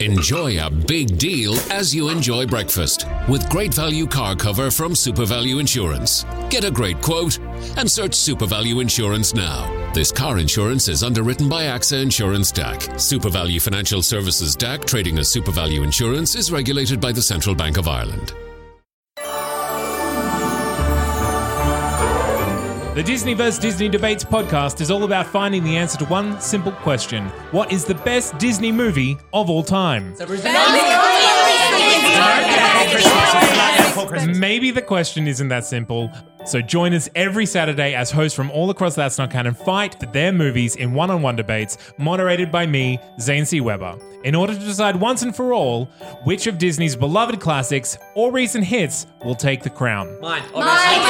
Enjoy a big deal as you enjoy breakfast with great value car cover from SuperValu Insurance. Get a great quote and search SuperValu Insurance now. This car insurance is underwritten by AXA Insurance DAC. SuperValu Financial Services DAC, trading as SuperValu Insurance, is regulated by the Central Bank of Ireland. The Disney vs. Disney Debates podcast is all about finding the answer to one simple question What is the best Disney movie of all time? Maybe the question isn't that simple. So join us every Saturday as hosts from all across That's Not Canon fight for their movies in one on one debates, moderated by me, Zane C. Weber, in order to decide once and for all which of Disney's beloved classics or recent hits will take the crown. Mine. Mine,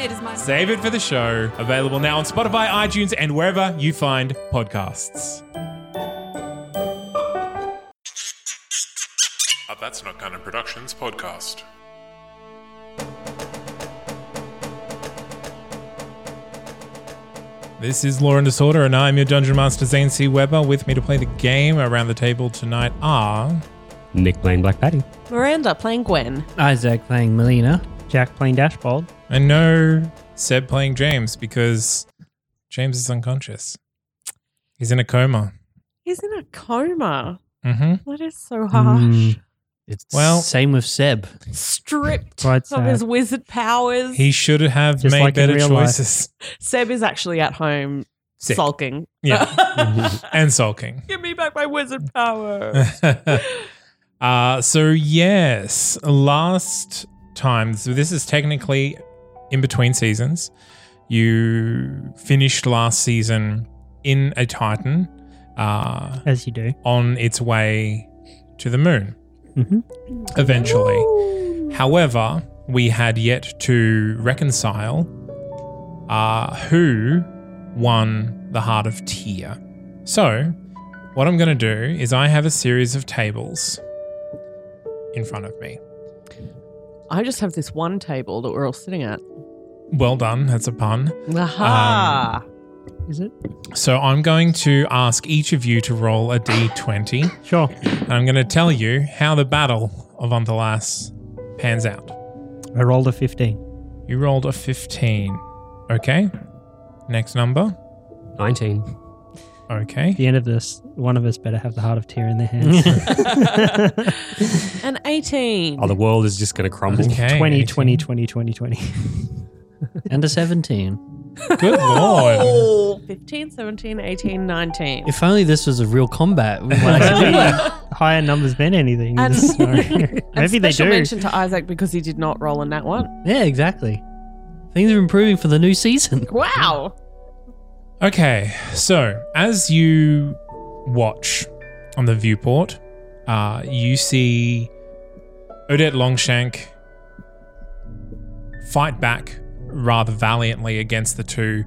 it is mine. Save it for the show. Available now on Spotify, iTunes, and wherever you find podcasts. That's Not Canon Productions podcast. This is Law and Disorder, and I'm your Dungeon Master Zane C. Weber. With me to play the game around the table tonight are Nick playing Black Patty. Miranda playing Gwen. Isaac playing Melina. Jack playing Dashbold. and no Seb playing James because James is unconscious. He's in a coma. He's in a coma. Mm-hmm. That is so harsh. Mm, it's Well- same with Seb. Stripped Quite of sad. his wizard powers. He should have Just made like in better real life. choices. Seb is actually at home Sick. sulking. Yeah, and sulking. Give me back my wizard power. uh, so yes, last time. So this is technically in between seasons. You finished last season in a Titan, uh, As you do. on its way to the moon. Mhm. Eventually, however, we had yet to reconcile uh, who won the Heart of Tyr. So, what I'm going to do is I have a series of tables in front of me. I just have this one table that we're all sitting at. Well done, that's a pun. Aha. Is it? So, I'm going to ask each of you to roll a d20, Sure. and I'm going to tell you how the Battle of Unthalas pans out. I rolled a 15. You rolled a 15. Okay. Next number. 19. Okay. At the end of this, one of us better have the heart of Tyr in their hands. An 18. Oh, the world is just going to crumble. Okay. 20, 18. 20, 20, 20, 20. and a 17. Good lord. Oh, 15, 17, 18, 19. If only this was a real combat, we might actually be higher numbers than anything. in And- this scenario. And Maybe they special do. mention to Isaac because he did not roll in that one. Yeah, exactly. Things are improving for the new season. Wow. Okay. So, as you watch on the viewport, uh, you see Odette Longshank fight back rather valiantly against the two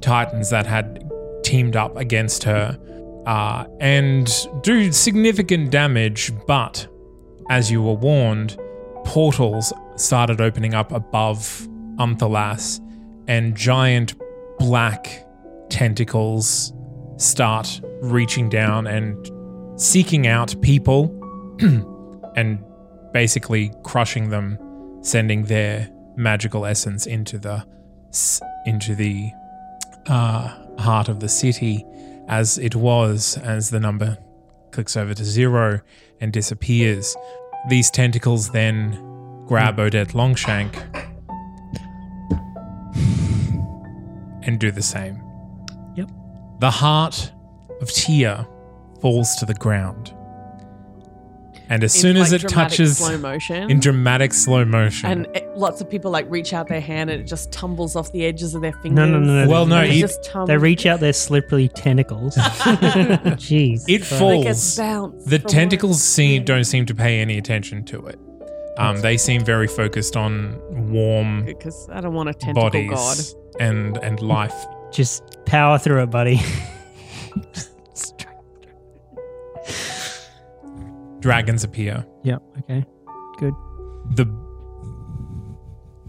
titans that had teamed up against her uh, and do significant damage. But as you were warned, portals started opening up above Unthalas, and giant black tentacles start reaching down and seeking out people and basically crushing them, sending their magical essence into the into the uh, heart of the city, as it was as the number clicks over to zero and disappears. These tentacles then grab Odette Longshank and do the same. Yep. The heart of Tia falls to the ground. And as In, soon as it touches slow motion. in dramatic slow motion. and it, lots of people like reach out their hand and it just tumbles off the edges of their fingers. No, no, no, no. Well, no, it just tum- They reach out their slippery tentacles. Jeez. it Christ. Falls. bounced The tentacles seem don't seem to pay any attention to it. Um, they seem very focused on warm because I don't want a tentacle bodies god. and and life. Just power through it, buddy. Dragons appear. yep. Okay. Good. The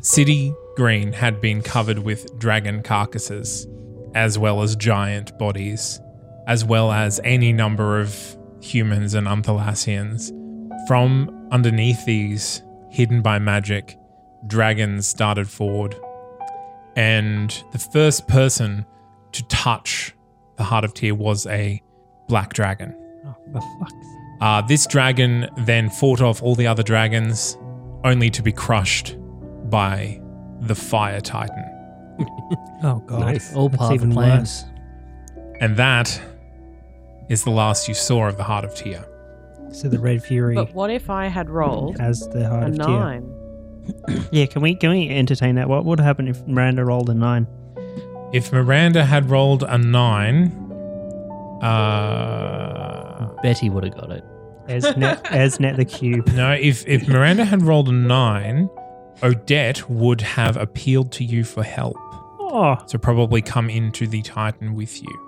city green had been covered with dragon carcasses, as well as giant bodies. as well as any number of humans and Unthalasians. From underneath these, hidden by magic, dragons darted forward. And the first person to touch the Heart of Tyr was a black dragon. Oh, for fuck's Uh, this dragon then fought off all the other dragons, only to be crushed by the Fire Titan. Oh god. Nice. All That's part of the even plan. worse. And that is the last you saw of the Heart of Tyr. So the Red Fury But what if I had rolled has the heart a of Tyr. nine? Yeah, can we can we entertain that? What would happen if Miranda rolled a nine? If Miranda had rolled a nine, uh, Betty would have got it. As net as net the cube. no, if, if Miranda had rolled a nine, Odette would have appealed to you for help. Oh, So probably come into the Titan with you.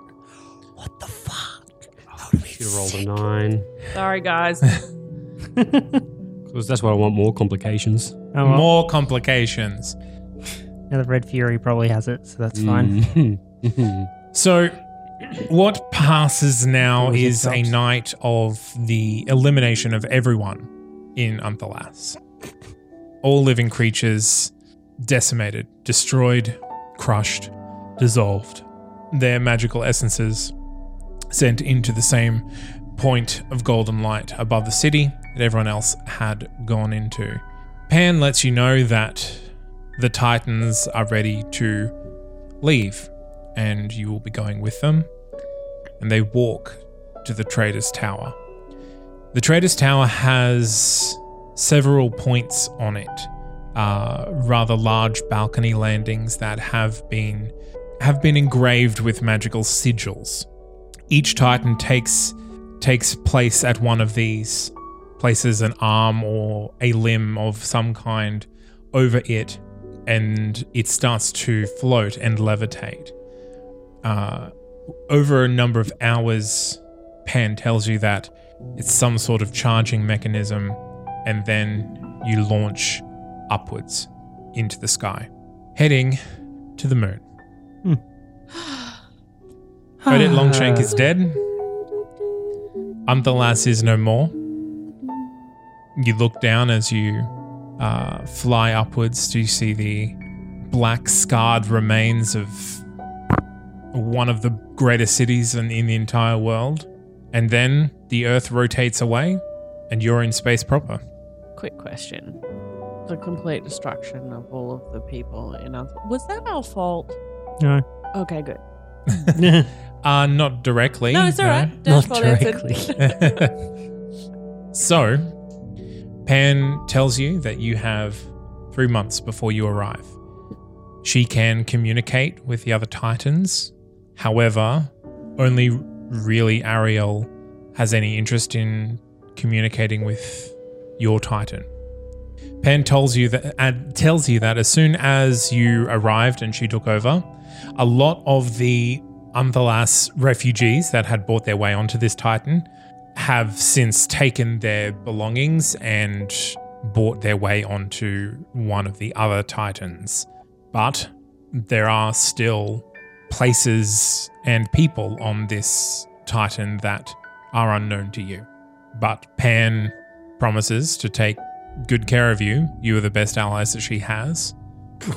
Should have rolled a nine. Sorry, guys. Because that's why I want more complications. oh well. More complications. Now the Red Fury probably has it, so that's fine. Mhm. So, what passes now is a night of the elimination of everyone in Unthalas. All living creatures decimated, destroyed, crushed, dissolved. Their magical essences sent into the same point of golden light above the city that everyone else had gone into. Pan lets you know that the Titans are ready to leave and you will be going with them. And they walk to the Trader's Tower. The Trader's Tower has several points on it, uh, rather large balcony landings that have been have been engraved with magical sigils. Each Titan takes takes place at one of these, places an arm or a limb of some kind over it, and it starts to float and levitate uh, over a number of hours, Pan tells you that it's some sort of charging mechanism, and then you launch upwards into the sky, heading to the moon. Odette Longshank is dead. Unthalas is no more. You look down as you uh, fly upwards. Do you see the black scarred remains of one of the greatest cities in, in the entire world. And then the Earth rotates away, and you're in space proper. Quick question. The complete destruction of all of the people in our was that our fault? No. Okay, good. Uh, not directly. No, it's all right. Not That's what answered. directly. so, Pan tells you that you have three months before you arrive. She can communicate with the other Titans. However, only really Ariel has any interest in communicating with your Titan. Pan tells you that uh, tells you that as soon as you arrived and she took over, a lot of the Unthalas refugees that had bought their way onto this Titan have since taken their belongings and bought their way onto one of the other Titans. But there are still places and people on this Titan that are unknown to you. But Pan promises to take good care of you. You are the best allies that she has.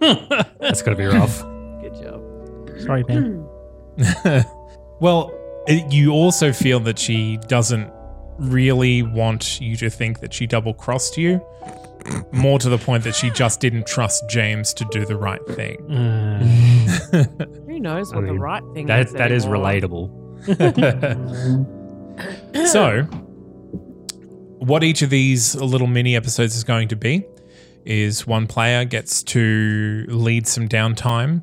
That's gonna be rough. Good job. Sorry, Ben. well, it, you also feel that she doesn't really want you to think that she double crossed you. More to the point that she just didn't trust James to do the right thing. Who knows I what the right thing That is? that is anymore? relatable. so, what each of these little mini episodes is going to be is one player gets to lead some downtime.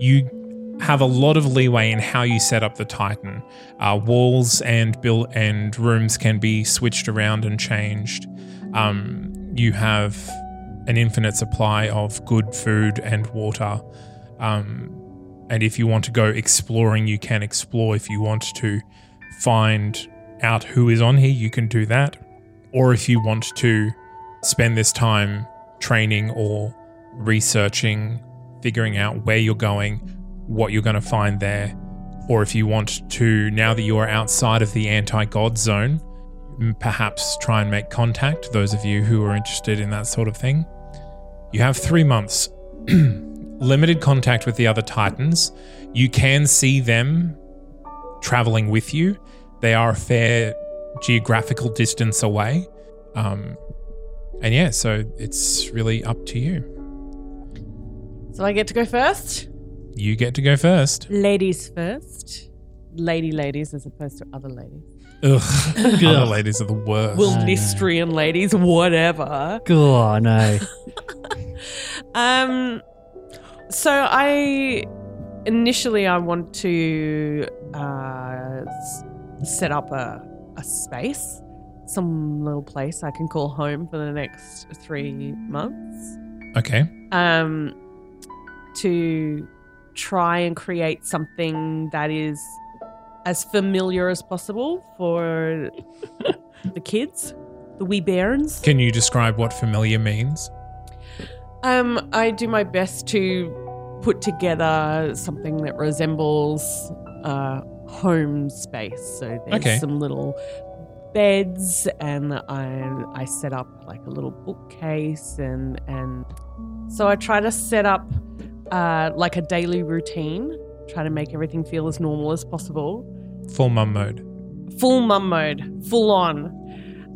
You have a lot of leeway in how you set up the Titan. Uh, walls and build and rooms can be switched around and changed. Um, you have an infinite supply of good food and water. Um, and if you want to go exploring, you can explore. If you want to find out who is on here, you can do that. Or if you want to spend this time training or researching, figuring out where you're going, what you're going to find there, or if you want to, now that you are outside of the anti God zone, perhaps try and make contact. Those of you who are interested in that sort of thing, you have three months. Limited contact with the other Titans. You can see them traveling with you. They are a fair geographical distance away. Um, and yeah, so it's really up to you. So I get to go first. You get to go first. Ladies first. Lady ladies as opposed to other ladies. Ugh. Other ladies are the worst. Will I know. Listrian ladies, whatever. Oh no. Um, so I initially I want to uh, set up a, a space, some little place I can call home for the next three months. Okay. Um, to try and create something that is as familiar as possible for the kids, the wee bairns. Can you describe what familiar means? Um, I do my best to put together something that resembles a home space. So there's Okay. some little beds, and I I set up like a little bookcase, and and so I try to set up uh, like a daily routine. Try to make everything feel as normal as possible Full mum mode. full mum mode, full on.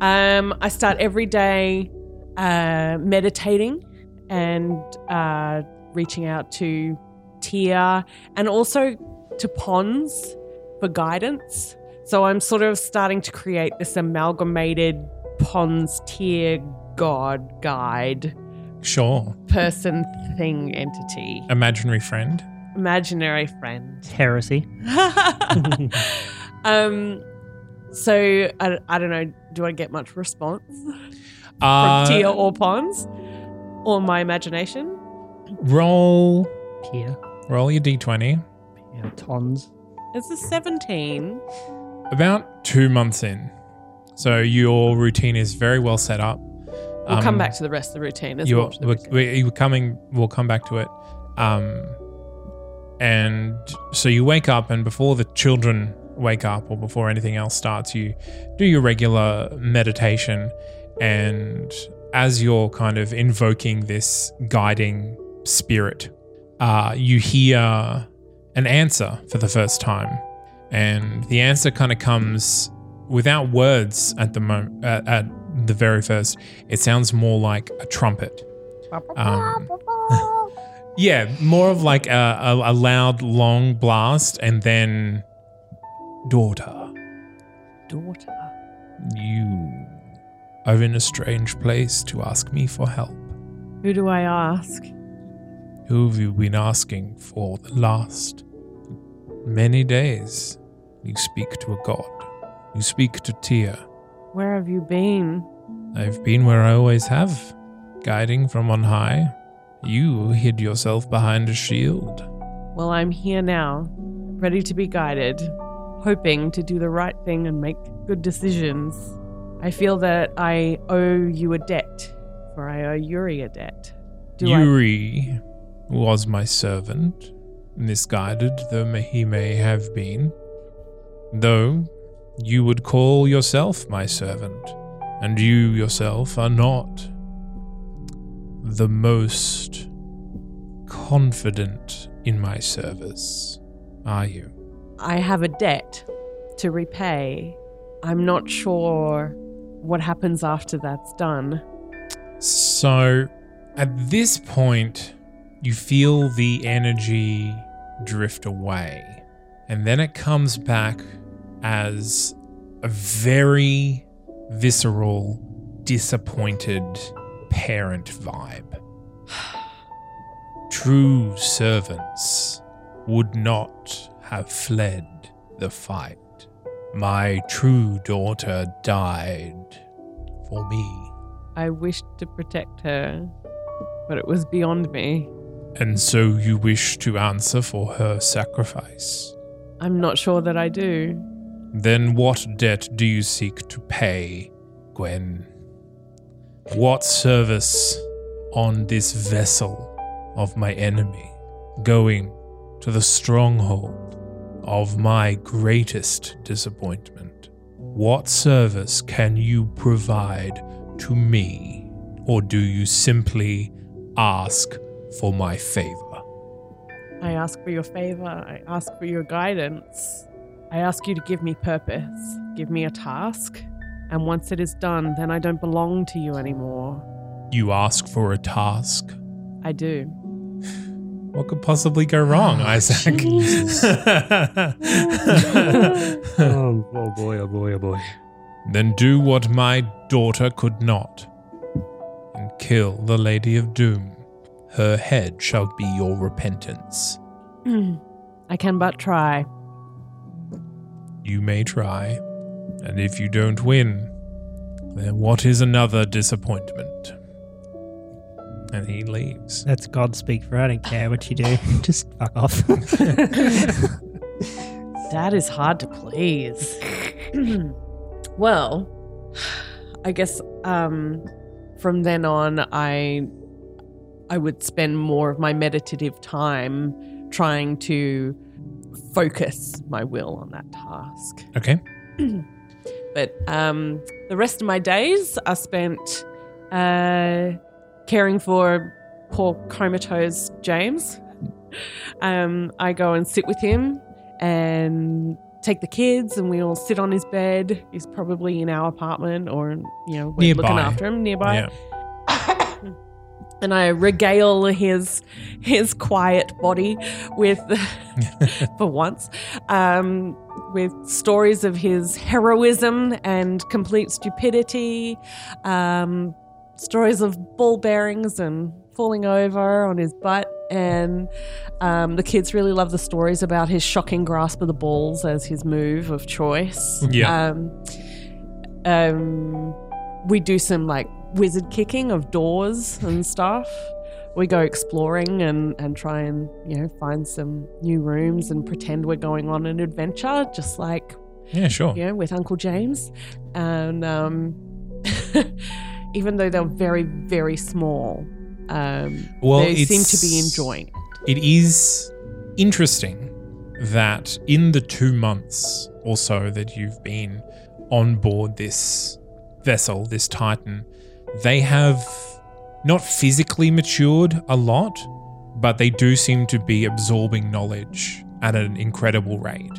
Um, I start every day uh, meditating and uh, reaching out to Tia and also to Pons for guidance. So I'm sort of starting to create this amalgamated Pons Tia God guide Sure. person thing entity, Imaginary friend. Imaginary friend. Heresy. um, so I, I don't know. Do I get much response from Uh, Tia or Pons or my imagination? roll. Pia. Roll your d20. Pia tons. It's a 17. About two months in. So your routine is very well set up. We'll come Um, back to the rest of the routine. There's you're, more to the we're, routine. we're, we're coming we'll come back to it um and so you wake up and before the children wake up or before anything else starts you do your regular meditation. And as you're kind of invoking this guiding spirit uh, you hear an answer for the first time. And the answer kind of comes without words at the moment at, at the very first. It sounds more like a trumpet. Um, yeah more of like a, a, a loud long blast and then daughter Daughter. you are in a strange place to ask me for help Who do I ask? who have you been asking for the last many days you speak to a god you speak to Tia. Where have you been? I've been where I always have, guiding from on high. You hid yourself behind a shield. Well, I'm here now, ready to be guided, hoping to do the right thing and make good decisions. I feel that I owe you a debt, for I owe Yuri a debt. Do I? Yuri was my servant, misguided though he may have been. Though you would call yourself my servant, and you yourself are not the most confident in my service, are you? I have a debt to repay. I'm not sure what happens after that's done. So at this point, you feel the energy drift away. And then it comes back as a very visceral, disappointed parent vibe. True servants would not have fled the fight. My true daughter died for me. I wished to protect her, but it was beyond me. And so you wish to answer for her sacrifice. I'm not sure that I do. Then what debt do you seek to pay, Gwen? What service on this vessel of my enemy, going to the stronghold of my greatest disappointment. What service can you provide to me, or do you simply ask for my favor? I ask for your favor. I ask for your guidance. I ask you to give me purpose, give me a task. And once it is done, then I don't belong to you anymore. You ask for a task. I do. What could possibly go wrong, oh, Isaac? oh, oh boy, oh boy, oh boy. then do what my daughter could not and kill the Lady of Doom. Her head shall be your repentance. I can but try. You may try, and if you don't win, then what is another disappointment? And he leaves. That's God speak for I don't care what you do. Just fuck off. That is hard to please. well, I guess um, from then on, I I would spend more of my meditative time trying to focus my will on that task. Okay. But um, the rest of my days are spent uh, caring for poor comatose James. Um, I go and sit with him and take the kids, and we all sit on his bed. He's probably in our apartment, or you know, we're looking after him nearby Yeah. and I regale his his quiet body with, for once, um, with stories of his heroism and complete stupidity, um, stories of ball bearings and falling over on his butt. And um, the kids really love the stories about his shocking grasp of the balls as his move of choice. Yeah. Um, um, we do some like wizard kicking of doors and stuff. We go exploring and, and try and, you know, find some new rooms and pretend we're going on an adventure, just like, Yeah, sure. you know, with Uncle James. And um, even though they're very, very small, um, Well, they seem to be enjoying it. It is interesting that in the two months or so that you've been on board this vessel, this Titan, they have not physically matured a lot, but they do seem to be absorbing knowledge at an incredible rate.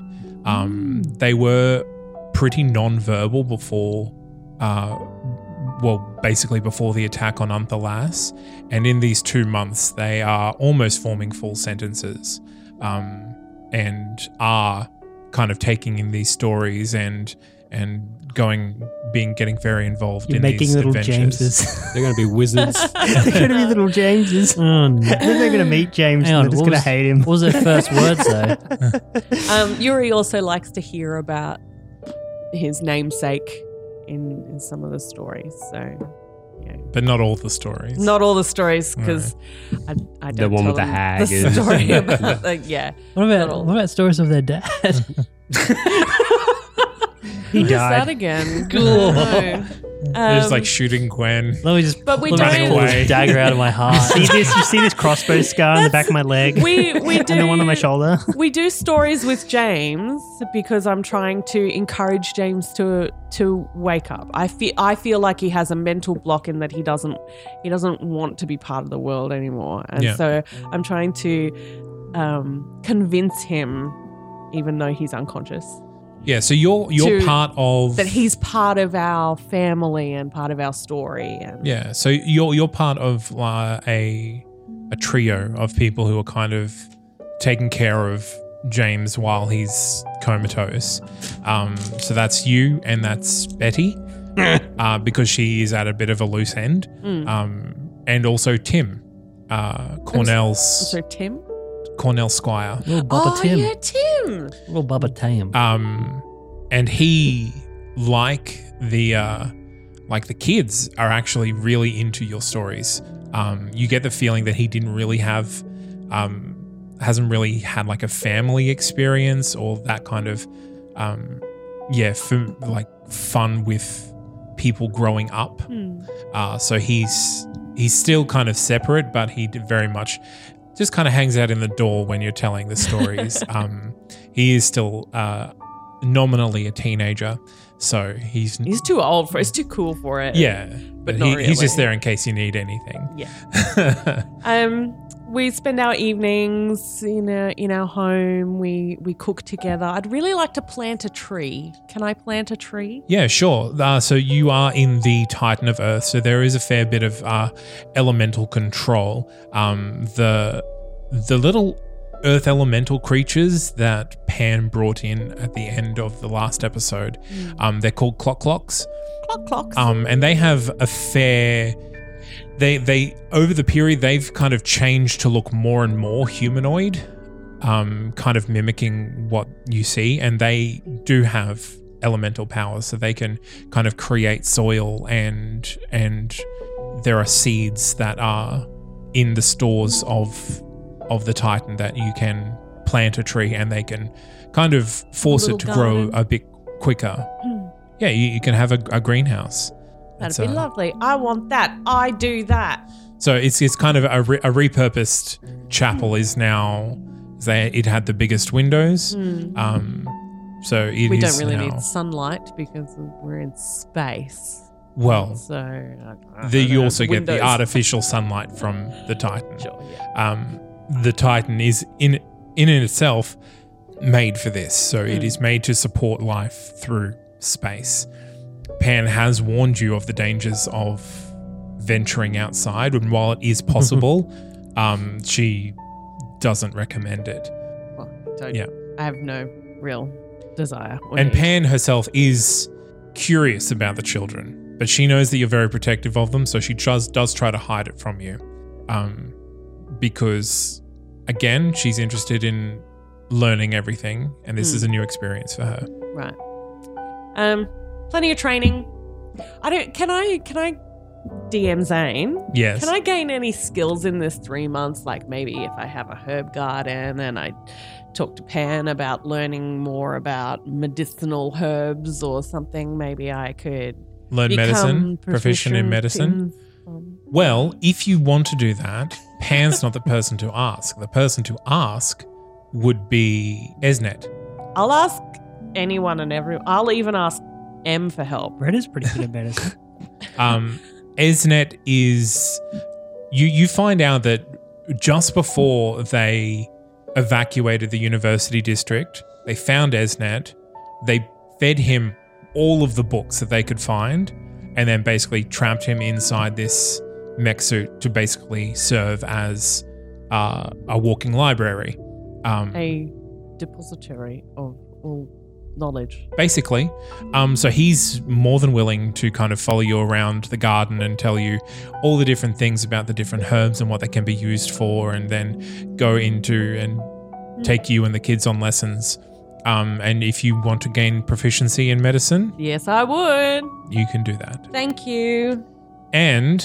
Um, they were pretty non-verbal before, uh, well, basically before the attack on Unthalas, and in these two months, they are almost forming full sentences, um, and are kind of taking in these stories and and going, being getting very involved You're in making these little adventures. Jameses. They're going to be wizards. They're going to be little Jameses. Oh, no. Then they're going to meet James Hang and on, they're just what going to was- hate him. What was their first words though? Um, Yuri also likes to hear about his namesake in, in some of the stories. So, yeah. but not all the stories. Not all the stories because I, I don't know. The one tell with the them hag The is- story about like yeah. What Not about what about stories of their dad? He Who's that died. again? Cool. No. They're just Um, like shooting Gwen. Let me just But we let me don't- pull this dagger out of my heart. see this? You see this crossbow scar on the back of my leg? we we do and the one on my shoulder? we do stories with James because I'm trying to encourage James to to wake up. I feel I feel like he has a mental block in that he doesn't he doesn't want to be part of the world anymore, and Yeah. so I'm trying to um, convince him, even though he's unconscious, Yeah, so you're you're To- part of that he's part of our family and part of our story. And Yeah, so you're you're part of uh, a a trio of people who are kind of taking care of James while he's comatose. Um, so that's you and that's Betty, uh, because she is at a bit of a loose end, Mm. um, and also Tim, uh, Cornell's so Tim. Cornell Squire. Little oh Tim. yeah, Tim. Little Bubba Tim. um, and he like the uh, like the kids are actually really into your stories. Um, you get the feeling that he didn't really have um, hasn't really had like a family experience or that kind of um, yeah f- like fun with people growing up. Hmm. Uh, so he's he's still kind of separate, but he very much just kind of hangs out in the door when you're telling the stories. um, he is still uh, nominally a teenager, so he's, He's too old for. It's too cool for it. yeah, but he, he's just there in case you need anything. Yeah. Um, we spend our evenings in our, in our home. We we cook together. I'd really like to plant a tree. Can I plant a tree? Yeah, sure. Uh, so you are in the Titan of Earth, so there is a fair bit of uh, elemental control. Um, the the little Earth elemental creatures that Pan brought in at the end of the last episode, um, they're called clock clocks. Clock clocks. Um, and they have a fair. They they over the period they've kind of changed to look more and more humanoid, um, kind of mimicking what you see, and they do have elemental powers, so they can kind of create soil and and there are seeds that are in the stores of of the Titan that you can plant a tree and they can kind of force it to grow a bit quicker. Yeah, you, you can have a, a greenhouse. That'd It's, be uh, lovely. I want that. I do that. So it's it's kind of a, re- a repurposed chapel is now they it had the biggest windows. Um, so it Hmm. we don't really now, need sunlight because we're in space. well. So I The, you also get windows. the artificial sunlight from the Titan. Sure, yeah. Um, the Titan is in in and itself made for this, so Hmm. it is made to support life through space. Pan has warned you of the dangers of venturing outside, and while it is possible, um, she doesn't recommend it. Well, I don't, Yeah. I have no real desire. And need. Pan herself is curious about the children, but she knows that you're very protective of them, so she does does try to hide it from you, um, because again, she's interested in learning everything, and this Hmm. is a new experience for her. Right. Um, plenty of training. I don't. Can I? Can I? DM Zane. Yes. Can I gain any skills in this three months? Like maybe if I have a herb garden and I talk to Pan about learning more about medicinal herbs or something, maybe I could Learn medicine, proficient in medicine. in- Well, if you want to do that, Pan's not the person to ask. The person to ask would be Esnet. I'll ask anyone and every. I'll even ask M for help. Red is pretty good at medicine. Um, Esnet is you. You find out that just before they evacuated the university district, they found Esnet. They fed him all of the books that they could find, and then basically trapped him inside this mech suit to basically serve as uh, a walking library. Um, A depository of all knowledge. basically. Um, so he's more than willing to kind of follow you around the garden and tell you all the different things about the different herbs and what they can be used for, and then go into and take you and the kids on lessons. Um, and if you want to gain proficiency in medicine, Yes, I would. you can do that. Thank you. And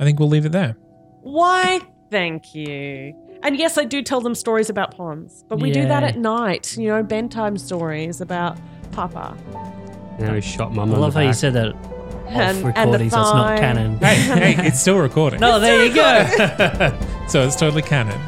I think we'll leave it there. Why? Thank you. And yes, I do tell them stories about ponds, but we do that at night. You know, bedtime stories about Papa Now he shot mum I love the how you said that and, off and the recording, so it's not thigh. canon. Hey, hey, it's still recording. No, there you go. so it's totally canon.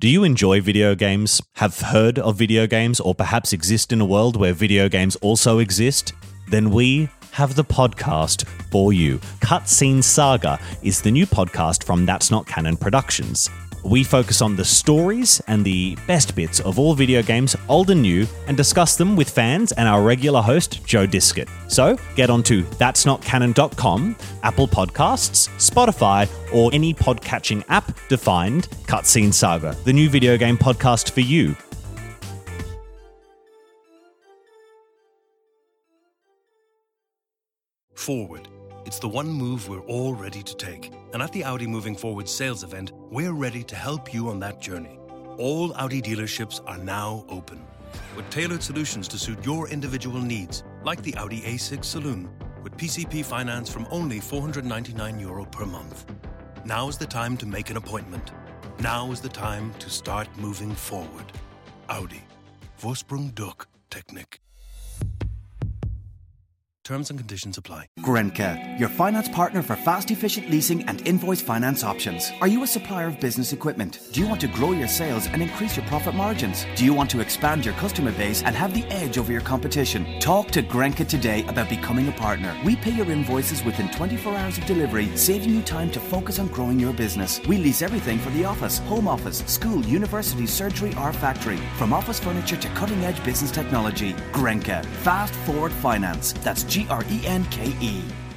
Do you enjoy video games? Have heard of video games or perhaps exist in a world where video games also exist? Then we have the podcast for you. Cutscene Saga is the new podcast from That's Not Canon Productions. We focus on the stories and the best bits of all video games, old and new, and discuss them with fans and our regular host, Joe Diskett. So get onto that'snotcanon.com, Apple Podcasts, Spotify, or any podcatching app to find Cutscene Saga, the new video game podcast for you. Forward. It's the one move we're all ready to take. And at the Audi Moving Forward sales event, we're ready to help you on that journey. All Audi dealerships are now open with tailored solutions to suit your individual needs, like the Audi A6 Saloon, with PCP finance from only 499 euro per month. Now is the time to make an appointment. Now is the time to start moving forward. Audi. Vorsprung durch Technik. Terms and conditions apply. Grenke, your finance partner for fast, efficient leasing and invoice finance options. Are you a supplier of business equipment? Do you want to grow your sales and increase your profit margins? Do you want to expand your customer base and have the edge over your competition? Talk to Grenke today about becoming a partner. We pay your invoices within 24 hours of delivery, saving you time to focus on growing your business. We lease everything for the office, home office, school, university, surgery, or factory. From office furniture to cutting edge business technology. Grenke. Fast Forward Finance. That's G R E N K E.